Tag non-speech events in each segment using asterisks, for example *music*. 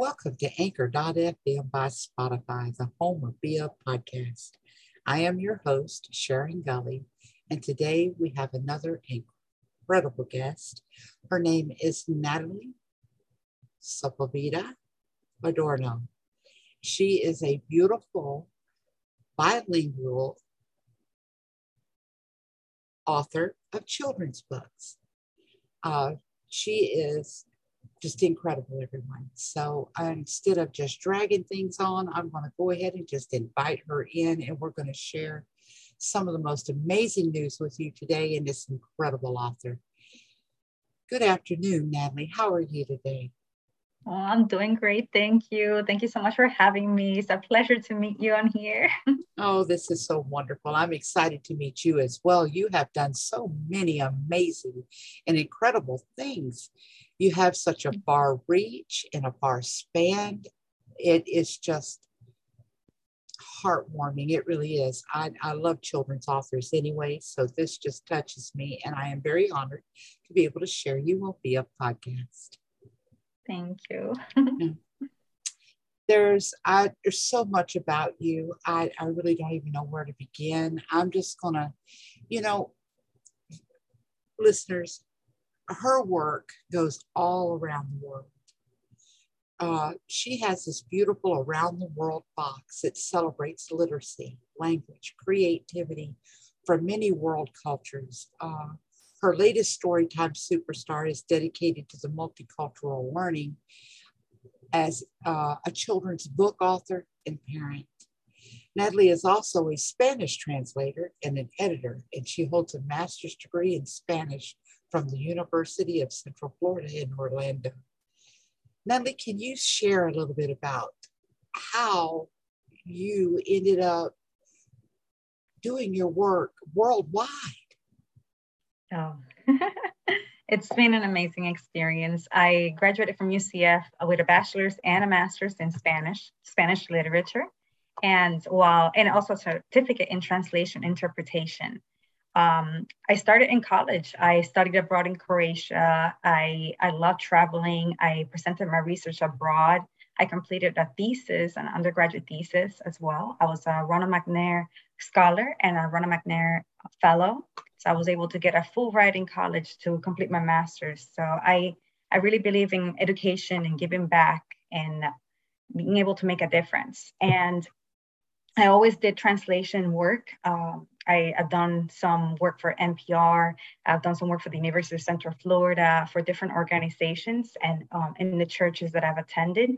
Welcome to Anchor.fm by Spotify, the home of Be Up podcast. I am your host, Sharon Gully, and today we have another incredible guest. Her name is Natalie Sepulveda Adorno. She is a beautiful bilingual author of children's books. Uh, she is just incredible, everyone. So uh, instead of just dragging things on, I'm going to go ahead and just invite her in, and we're going to share some of the most amazing news with you today and this incredible author. Good afternoon, Natalie. How are you today? Oh, I'm doing great. Thank you. Thank you so much for having me. It's a pleasure to meet you on here. *laughs* oh, this is so wonderful. I'm excited to meet you as well. You have done so many amazing and incredible things. You have such a mm-hmm. far reach and a far span. It is just heartwarming. It really is. I, I love children's authors anyway, so this just touches me, and I am very honored to be able to share you on Be Up podcast. Thank you. there's I there's so much about you. I, I really don't even know where to begin. I'm just gonna, you know, listeners, her work goes all around the world. Uh, she has this beautiful around the world box that celebrates literacy, language, creativity from many world cultures. Uh, her latest Storytime Superstar is dedicated to the multicultural learning as uh, a children's book author and parent. Natalie is also a Spanish translator and an editor, and she holds a master's degree in Spanish from the University of Central Florida in Orlando. Natalie, can you share a little bit about how you ended up doing your work worldwide? Oh, *laughs* it's been an amazing experience. I graduated from UCF with a bachelor's and a master's in Spanish, Spanish literature, and while and also a certificate in translation interpretation. Um, I started in college. I studied abroad in Croatia. I I love traveling. I presented my research abroad. I completed a thesis, an undergraduate thesis as well. I was a Ronald McNair scholar and a Ronald McNair fellow. So I was able to get a full ride in college to complete my master's. So I, I really believe in education and giving back and being able to make a difference. And I always did translation work. Um, I have done some work for NPR. I've done some work for the University of Central Florida for different organizations and um, in the churches that I've attended.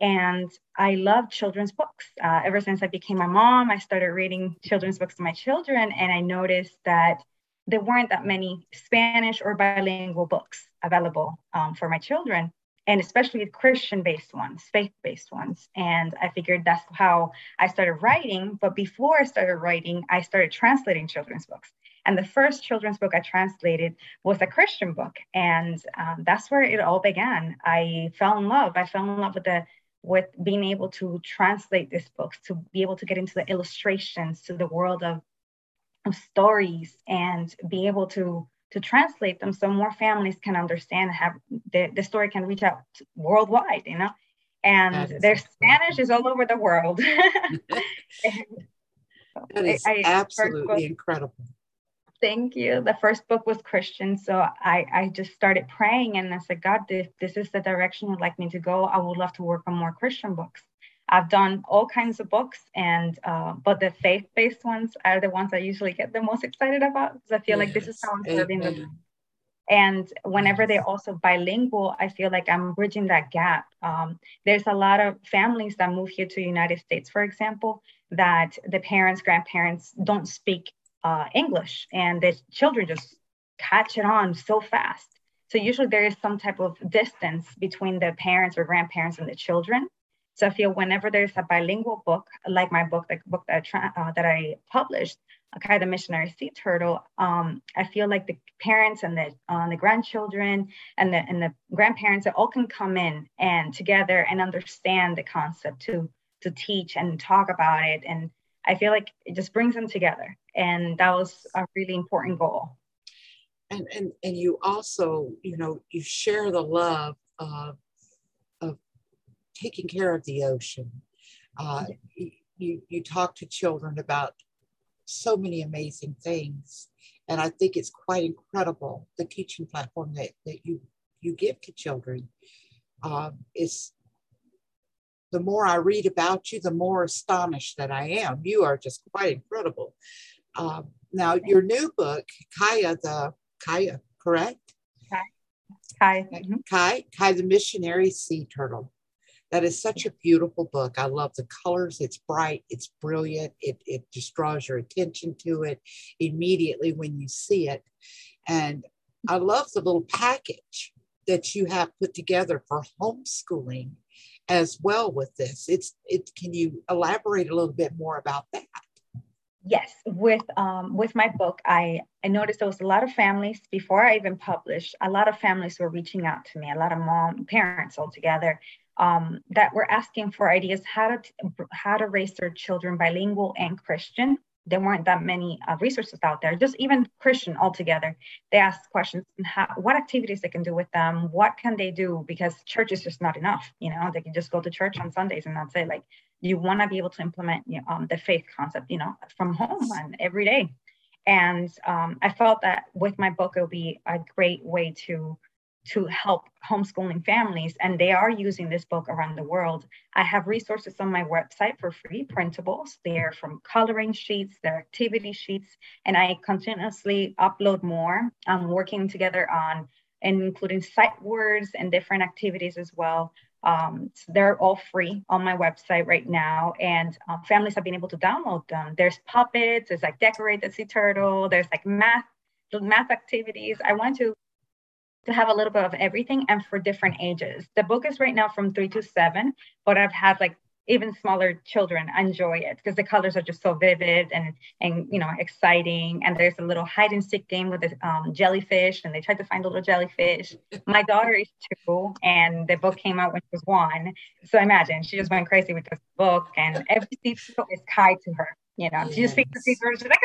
And I love children's books. Uh, ever since I became a mom, I started reading children's books to my children, and I noticed that there weren't that many Spanish or bilingual books available um, for my children, and especially Christian based ones, faith based ones. And I figured that's how I started writing. But before I started writing, I started translating children's books. And the first children's book I translated was a Christian book. And um, that's where it all began. I fell in love. I fell in love with the with being able to translate these books, to be able to get into the illustrations, to the world of, of stories, and be able to to translate them so more families can understand have the, the story can reach out worldwide, you know. And their Spanish is all over the world. *laughs* *laughs* that is I, absolutely incredible thank you. The first book was Christian. So I, I just started praying and I said, God, this, this is the direction you'd like me to go. I would love to work on more Christian books. I've done all kinds of books, and uh, but the faith-based ones are the ones I usually get the most excited about because I feel yes. like this is how I'm serving them. And whenever they're also bilingual, I feel like I'm bridging that gap. Um, there's a lot of families that move here to the United States, for example, that the parents, grandparents don't speak uh, English, and the children just catch it on so fast. So usually there is some type of distance between the parents or grandparents and the children. So I feel whenever there's a bilingual book, like my book, the book that, uh, that I published, Kai the Missionary Sea Turtle, um, I feel like the parents and the uh, the grandchildren and the and the grandparents all can come in and together and understand the concept to to teach and talk about it and I feel like it just brings them together. And that was a really important goal. And, and, and you also, you know, you share the love of taking care of the ocean. Uh, you, you talk to children about so many amazing things. And I think it's quite incredible the teaching platform that, that you, you give to children. Um, is the more I read about you, the more astonished that I am. You are just quite incredible. Um, now, your new book, Kaya the Kaya, correct? Kai. Kai. Kai, Kai the missionary sea turtle. That is such a beautiful book. I love the colors. It's bright, it's brilliant. It, it just draws your attention to it immediately when you see it. And I love the little package that you have put together for homeschooling as well with this. It's it can you elaborate a little bit more about that? Yes, with um, with my book, I I noticed there was a lot of families before I even published. A lot of families were reaching out to me. A lot of mom parents altogether um, that were asking for ideas how to how to raise their children bilingual and Christian. There weren't that many uh, resources out there, just even Christian altogether. They asked questions and how, what activities they can do with them, what can they do because church is just not enough. You know, they can just go to church on Sundays and that's it. Like you want to be able to implement you know, um, the faith concept, you know, from home and every day. And um, I felt that with my book, it would be a great way to to help homeschooling families, and they are using this book around the world. I have resources on my website for free printables. They're from coloring sheets, they're activity sheets, and I continuously upload more. I'm working together on including sight words and different activities as well. Um, so they're all free on my website right now, and um, families have been able to download them. There's puppets, there's like decorate the sea turtle, there's like math math activities. I want to to have a little bit of everything and for different ages. The book is right now from three to seven, but I've had like even smaller children enjoy it because the colors are just so vivid and and you know exciting. And there's a little hide and seek game with the um, jellyfish and they tried to find a little jellyfish. My daughter is two and the book came out when she was one. So imagine she just went crazy with this book and every season is tied to her you know? Yes. she just sees the season she's like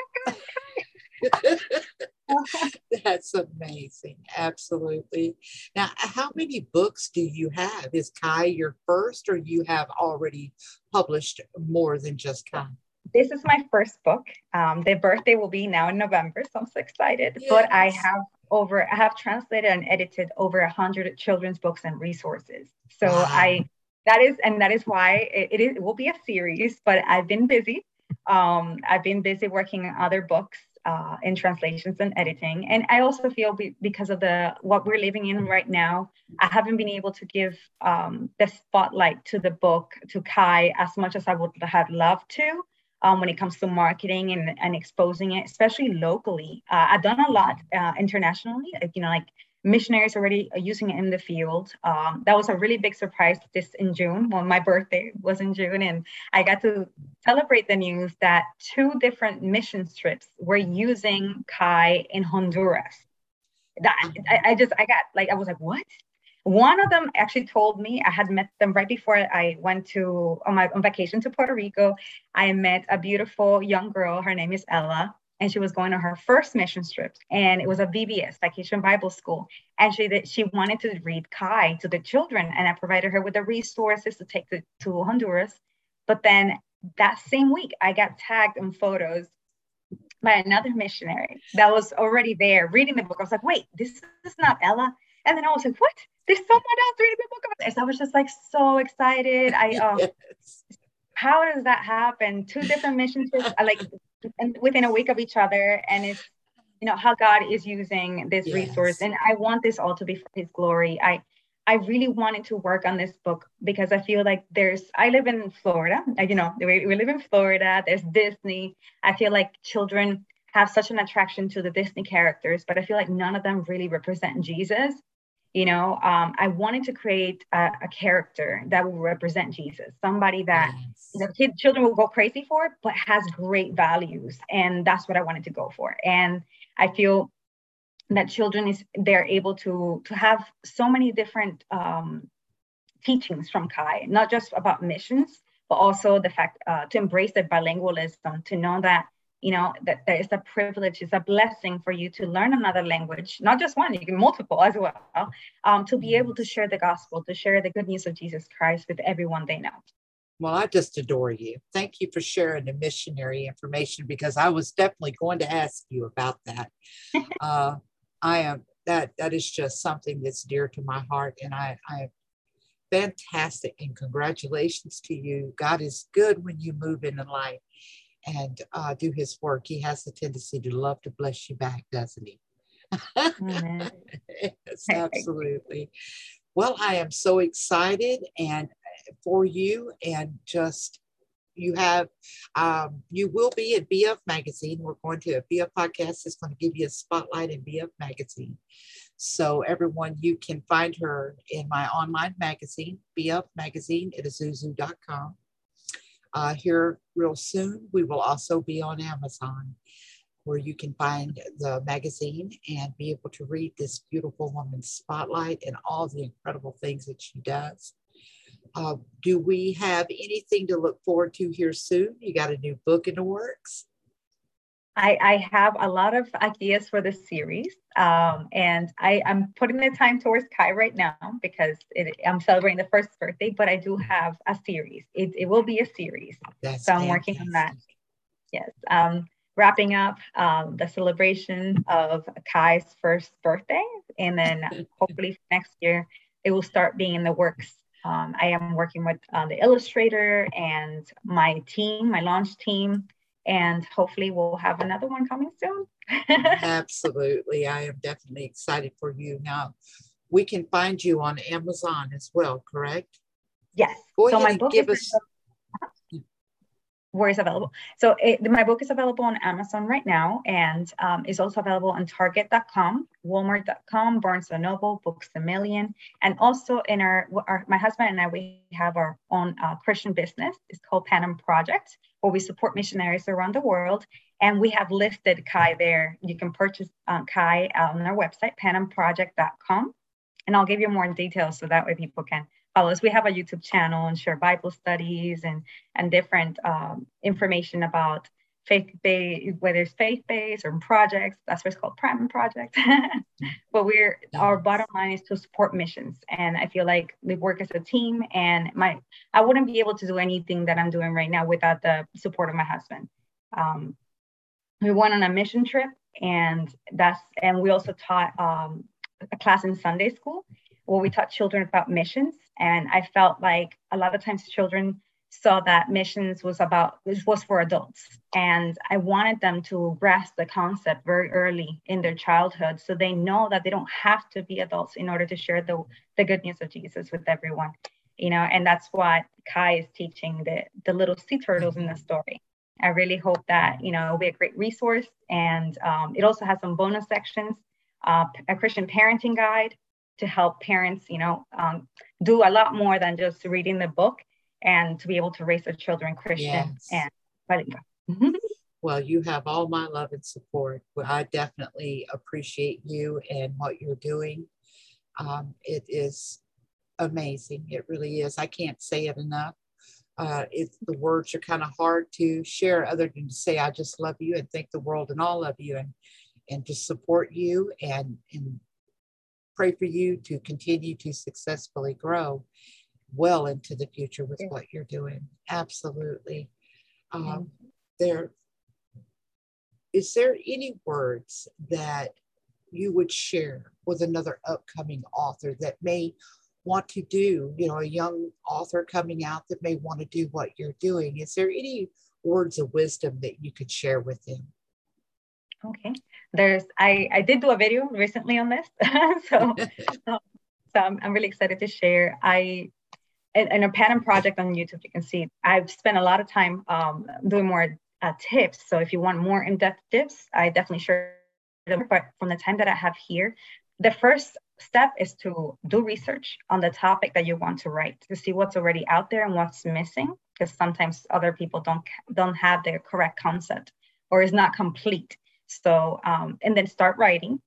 *laughs* *laughs* *laughs* That's amazing. Absolutely. Now, how many books do you have? Is Kai your first, or you have already published more than just Kai? This is my first book. Um, the birthday will be now in November, so I'm so excited. Yes. But I have over, I have translated and edited over a hundred children's books and resources. So wow. I, that is, and that is why it, it, is, it will be a series. But I've been busy. Um, I've been busy working on other books uh, in translations and editing. And I also feel be, because of the what we're living in right now, I haven't been able to give um, the spotlight to the book to Kai as much as I would have loved to. Um, when it comes to marketing and, and exposing it, especially locally, uh, I've done a lot uh, internationally. You know, like missionaries already using it in the field. Um, that was a really big surprise this in June when my birthday was in June. And I got to celebrate the news that two different mission trips were using Kai in Honduras. That I, I just, I got like, I was like, what? One of them actually told me I had met them right before I went to on my on vacation to Puerto Rico. I met a beautiful young girl. Her name is Ella and she was going on her first mission trip and it was a VBS vacation Bible school. And she that she wanted to read Kai to the children and I provided her with the resources to take to, to Honduras. But then that same week I got tagged in photos by another missionary that was already there reading the book. I was like wait this is not Ella? And then I was like what? There's someone else reading the book about this I was just like so excited. I *laughs* um yes. how does that happen? Two different mission trips like and within a week of each other and it's you know how god is using this yes. resource. And i want this all to be for his glory. I i really wanted to work on this book because i feel like there's i live in florida. You know we, we live in florida. There's disney. I feel like children have such an attraction to the disney characters but i feel like none of them really represent jesus. You know um, i wanted to create a, a, character that will represent jesus somebody that yes. The children will go crazy for it, but has great values and that's what i wanted to go for. And i feel that children is they're able to to have so many different um, teachings from kai not just about missions but also the fact uh, to embrace the bilingualism to know that you know that there is a privilege it's a blessing for you to learn another language not just one you can multiple as well um, to be able to share the gospel to share the good news of jesus christ with everyone they know well i just adore you. Thank you for sharing the missionary information because i was definitely going to ask you about that. *laughs* Uh, i am that that is just something that's dear to my heart and i i fantastic and congratulations to you. God is good when you move in the light and uh, do his work, he has a tendency to love to bless you back, doesn't he? *laughs* yes, absolutely. Well, I am so excited and for you and just you have um, you will be at BF Magazine. We're going to a BF Podcast is going to give you a spotlight in BF Magazine. So everyone, you can find her in my online magazine, BF Magazine at isuzu.com uh, here real soon. We will also be on Amazon where you can find the magazine and be able to read this beautiful woman's spotlight and all the incredible things that she does. Uh, do we have anything to look forward to here soon? You got a new book in the works? I, I have a lot of ideas for the series, um, and I, am putting the time towards Kai right now because it, I'm celebrating the first birthday. But I do have a series. It, it will be a series, That's so I'm fantastic. working on that. Yes, um, wrapping up um, the celebration of Kai's first birthday, and then *laughs* hopefully next year it will start being in the works. Um, I am working with uh, the illustrator and my team, my launch team and hopefully we'll have another one coming soon. *laughs* Absolutely. I am definitely excited for you. Now, we can find you on Amazon as well, correct? Yes. Go so my book give is us where is available. So it, my book is available on Amazon right now and um, is also available on Target.com, Walmart.com, Barnes & Noble, Books A Million, and also in our, our my husband and I, we have our own uh, Christian business. It's called Panem Project, where we support missionaries around the world. And we have listed Kai there. You can purchase um, Kai on our website, panemproject.com. And I'll give you more details so that way people can follow us. We have a YouTube channel and share Bible studies and and different um, information about faith based, whether it's faith based or projects. That's what's called Prime Project. *laughs* but we're our bottom line is to support missions, and I feel like we work as a team. And my I wouldn't be able to do anything that I'm doing right now without the support of my husband. Um, we went on a mission trip, and that's and we also taught um, a class in Sunday school where we taught children about missions and I felt like a lot of times children saw that missions was about was for adults. And i wanted them to grasp the concept very early in their childhood so they know that they don't have to be adults in order to share the, the good news of jesus with everyone you know? And that's what kai is teaching the the little sea turtles in the story. I really hope that you know it'll be a great resource. And um, it also has some bonus sections uh, a christian parenting guide to help parents, you know, um, do a lot more than just reading the book and to be able to raise their children Christian yes. and bilingual. well, you have all my love and support. Well, I definitely appreciate you and what you're doing. Um, it is amazing. It really is. I can't say it enough. Uh, it's the words are kind of hard to share other than to say I just love you and thank the world and all of you and and to support you and and pray for you to continue to successfully grow well into the future with what you're doing. Absolutely. Um, there is there any words that you would share with another upcoming author that may want to do, you know, a young author coming out that may want to do what you're doing? Is there any words of wisdom that you could share with them? Okay. There's I I did do a video recently on this, *laughs* so *laughs* um, so I'm, I'm really excited to share. I in, a Panem project on YouTube, you can see I've spent a lot of time um, doing more uh, tips. So if you want more in-depth tips, I definitely share them. But from the time that I have here, the first step is to do research on the topic that you want to write to see what's already out there and what's missing because sometimes other people don't don't have the correct concept or is not complete so, um, and then start writing.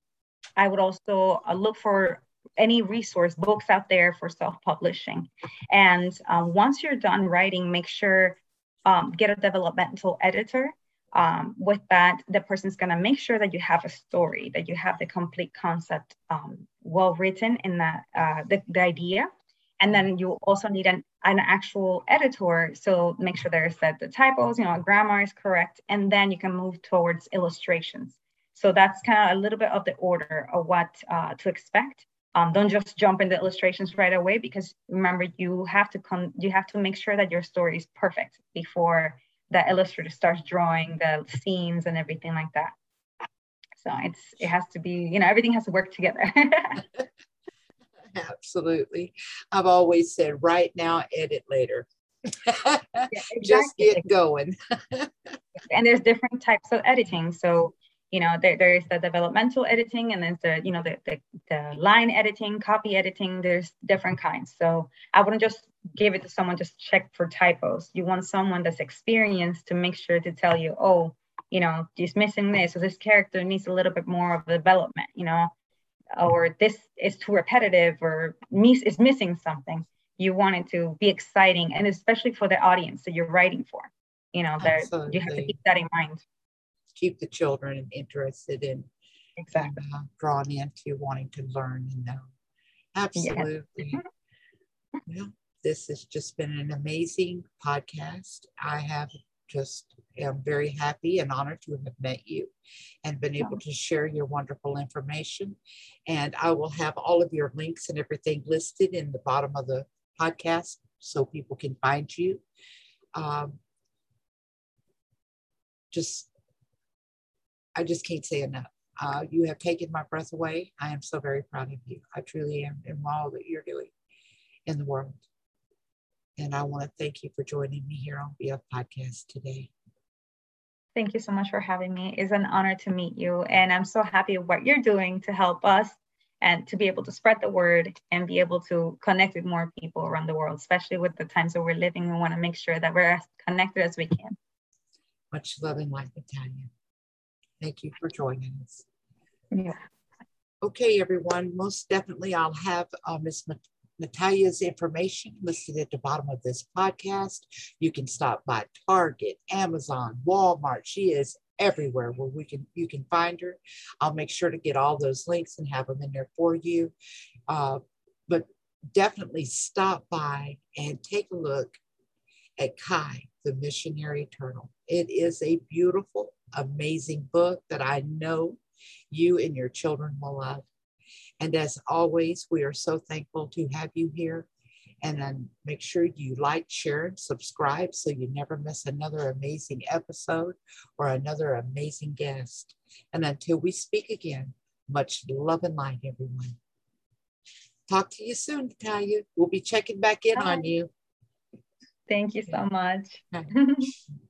I would also uh, look for any resource books out there for self-publishing. And um, once you're done writing, make sure um, get a developmental editor um, with that, the person's going to make sure that you have a story, that you have the complete concept um, well written in that uh, the, the idea. And then you also need an, an actual editor. So make sure there's that the typos, you know, grammar is correct. And then you can move towards illustrations. So that's kind of a little bit of the order of what uh, to expect. Um, don't just jump into illustrations right away because remember you have to con- you have to make sure that your story is perfect before the illustrator starts drawing the scenes and everything like that. So it's it has to be you know everything has to work together. *laughs* Absolutely, I've always said right now, edit later. yeah, *laughs* exactly. Just get going. *laughs* and there's different types of editing. So you know there, there is the developmental editing and then the you know the, the, the line editing copy editing there's different kinds so i wouldn't just give it to someone just check for typos you want someone that's experienced to make sure to tell you oh you know he's missing this or this character needs a little bit more of development you know or this is too repetitive or miss is missing something you want it to be exciting and especially for the audience that you're writing for you know that you have to keep that in mind keep the children interested in exactly uh, drawn into wanting to learn and know. Absolutely. Yes. *laughs* well, this has just been an amazing podcast. I have just am very happy and honored to have met you and been able to share your wonderful information. And I will have all of your links and everything listed in the bottom of the podcast so people can find you. Um, just I just can't say enough. Uh, you have taken my breath away. I am so very proud of you. I truly am in all that you're doing in the world. And I want to thank you for joining me here on BF Podcast today. Thank you so much for having me. It's an honor to meet you. And I'm so happy what you're doing to help us and to be able to spread the word and be able to connect with more people around the world, especially with the times that we're living. We want to make sure that we're as connected as we can. Much love and life, Natalia. Thank you for joining us. Yeah. Okay, everyone. Most definitely, I'll have uh, Miss Natalia's information listed at the bottom of this podcast. You can stop by Target, Amazon, Walmart. She is everywhere where we can you can find her. I'll make sure to get all those links and have them in there for you. Uh, but definitely stop by and take a look at Kai, the missionary turtle. It is a beautiful amazing book that I know you and your children will love. And as always, we are so thankful to have you here. And then make sure you like, share, and subscribe so you never miss another amazing episode or another amazing guest. And until we speak again, much love and light, everyone. Talk to you soon, Natalia. We'll be checking back in Bye. on you. Thank you so much. *laughs*